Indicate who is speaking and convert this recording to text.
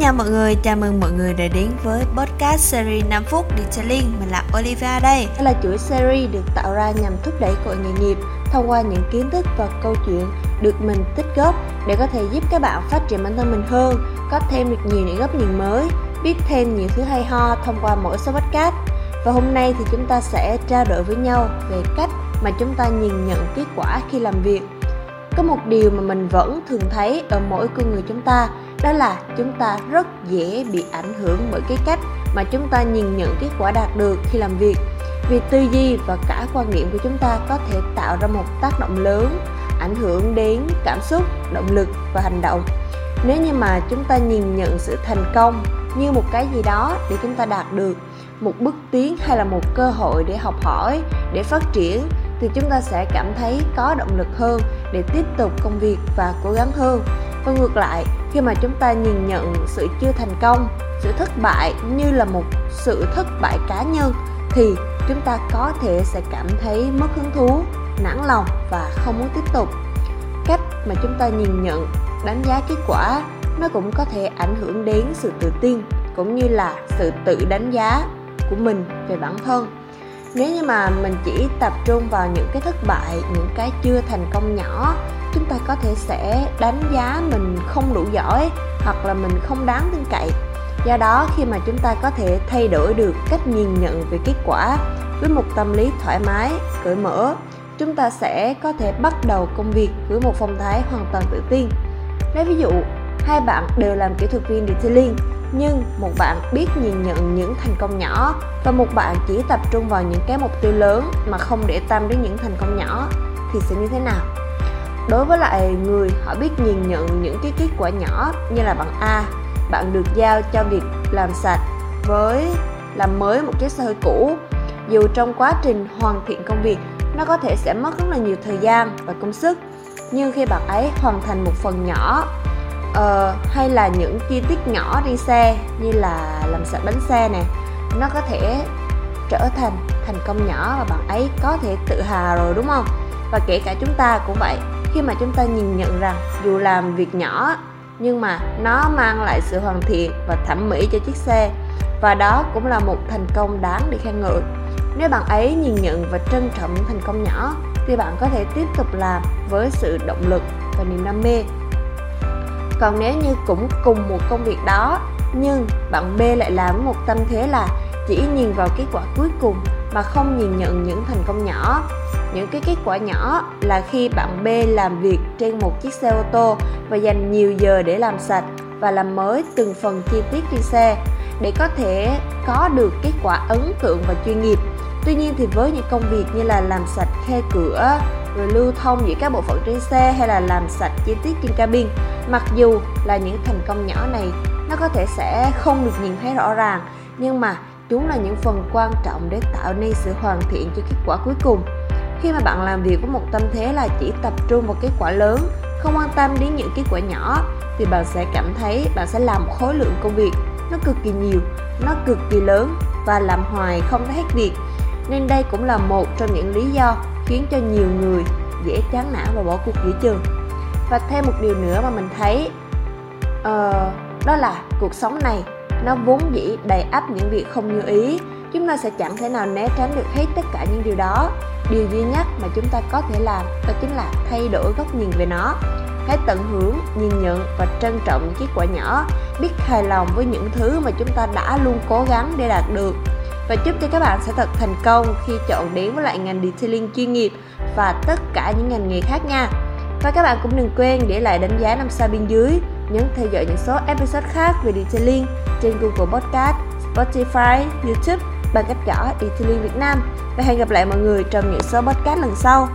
Speaker 1: nha mọi người, chào mừng mọi người đã đến với podcast series 5 phút Detailing Mình là Olivia đây
Speaker 2: Đây là chuỗi series được tạo ra nhằm thúc đẩy cội nghề nghiệp thông qua những kiến thức và câu chuyện được mình tích góp để có thể giúp các bạn phát triển bản thân mình hơn, có thêm được nhiều những góc nhìn mới, biết thêm nhiều thứ hay ho thông qua mỗi số podcast. Và hôm nay thì chúng ta sẽ trao đổi với nhau về cách mà chúng ta nhìn nhận kết quả khi làm việc. Có một điều mà mình vẫn thường thấy ở mỗi con người chúng ta, đó là chúng ta rất dễ bị ảnh hưởng bởi cái cách mà chúng ta nhìn nhận kết quả đạt được khi làm việc. Vì tư duy và cả quan niệm của chúng ta có thể tạo ra một tác động lớn, ảnh hưởng đến cảm xúc, động lực và hành động. Nếu như mà chúng ta nhìn nhận sự thành công như một cái gì đó để chúng ta đạt được, một bước tiến hay là một cơ hội để học hỏi, để phát triển thì chúng ta sẽ cảm thấy có động lực hơn để tiếp tục công việc và cố gắng hơn. Và ngược lại, khi mà chúng ta nhìn nhận sự chưa thành công, sự thất bại như là một sự thất bại cá nhân, thì chúng ta có thể sẽ cảm thấy mất hứng thú, nản lòng và không muốn tiếp tục. Cách mà chúng ta nhìn nhận, đánh giá kết quả, nó cũng có thể ảnh hưởng đến sự tự tin cũng như là sự tự đánh giá của mình về bản thân nếu như mà mình chỉ tập trung vào những cái thất bại, những cái chưa thành công nhỏ, chúng ta có thể sẽ đánh giá mình không đủ giỏi hoặc là mình không đáng tin cậy. Do đó, khi mà chúng ta có thể thay đổi được cách nhìn nhận về kết quả với một tâm lý thoải mái, cởi mở, chúng ta sẽ có thể bắt đầu công việc với một phong thái hoàn toàn tự tin. Lấy ví dụ, hai bạn đều làm kỹ thuật viên detailing nhưng một bạn biết nhìn nhận những thành công nhỏ và một bạn chỉ tập trung vào những cái mục tiêu lớn mà không để tâm đến những thành công nhỏ thì sẽ như thế nào? Đối với lại người họ biết nhìn nhận những cái kết quả nhỏ như là bạn A, bạn được giao cho việc làm sạch với, làm mới một chiếc xe hơi cũ. Dù trong quá trình hoàn thiện công việc, nó có thể sẽ mất rất là nhiều thời gian và công sức. Nhưng khi bạn ấy hoàn thành một phần nhỏ uh, hay là những chi tiết nhỏ đi xe như là làm sạch bánh xe nè nó có thể trở thành thành công nhỏ và bạn ấy có thể tự hào rồi đúng không? Và kể cả chúng ta cũng vậy khi mà chúng ta nhìn nhận rằng dù làm việc nhỏ nhưng mà nó mang lại sự hoàn thiện và thẩm mỹ cho chiếc xe và đó cũng là một thành công đáng để khen ngợi. Nếu bạn ấy nhìn nhận và trân trọng những thành công nhỏ thì bạn có thể tiếp tục làm với sự động lực và niềm đam mê còn nếu như cũng cùng một công việc đó, nhưng bạn B lại làm một tâm thế là chỉ nhìn vào kết quả cuối cùng mà không nhìn nhận những thành công nhỏ. Những cái kết quả nhỏ là khi bạn B làm việc trên một chiếc xe ô tô và dành nhiều giờ để làm sạch và làm mới từng phần chi tiết trên xe để có thể có được kết quả ấn tượng và chuyên nghiệp. Tuy nhiên thì với những công việc như là làm sạch khe cửa rồi lưu thông giữa các bộ phận trên xe hay là làm sạch chi tiết trên cabin. Mặc dù là những thành công nhỏ này, nó có thể sẽ không được nhìn thấy rõ ràng, nhưng mà chúng là những phần quan trọng để tạo nên sự hoàn thiện cho kết quả cuối cùng. Khi mà bạn làm việc với một tâm thế là chỉ tập trung vào kết quả lớn, không quan tâm đến những kết quả nhỏ, thì bạn sẽ cảm thấy bạn sẽ làm một khối lượng công việc nó cực kỳ nhiều, nó cực kỳ lớn và làm hoài không thấy hết việc nên đây cũng là một trong những lý do khiến cho nhiều người dễ chán nản và bỏ cuộc giữa chừng. Và thêm một điều nữa mà mình thấy uh, đó là cuộc sống này nó vốn dĩ đầy ắp những việc không như ý. Chúng ta sẽ chẳng thể nào né tránh được hết tất cả những điều đó. Điều duy nhất mà chúng ta có thể làm đó chính là thay đổi góc nhìn về nó. Hãy tận hưởng nhìn nhận và trân trọng những kết quả nhỏ. Biết hài lòng với những thứ mà chúng ta đã luôn cố gắng để đạt được và chúc cho các bạn sẽ thật thành công khi chọn đến với lại ngành detailing chuyên nghiệp và tất cả những ngành nghề khác nha. Và các bạn cũng đừng quên để lại đánh giá 5 sao bên dưới nhấn theo dõi những số episode khác về detailing trên Google Podcast, Spotify, YouTube bằng cách gõ Detailing Việt Nam. Và hẹn gặp lại mọi người trong những số podcast lần sau.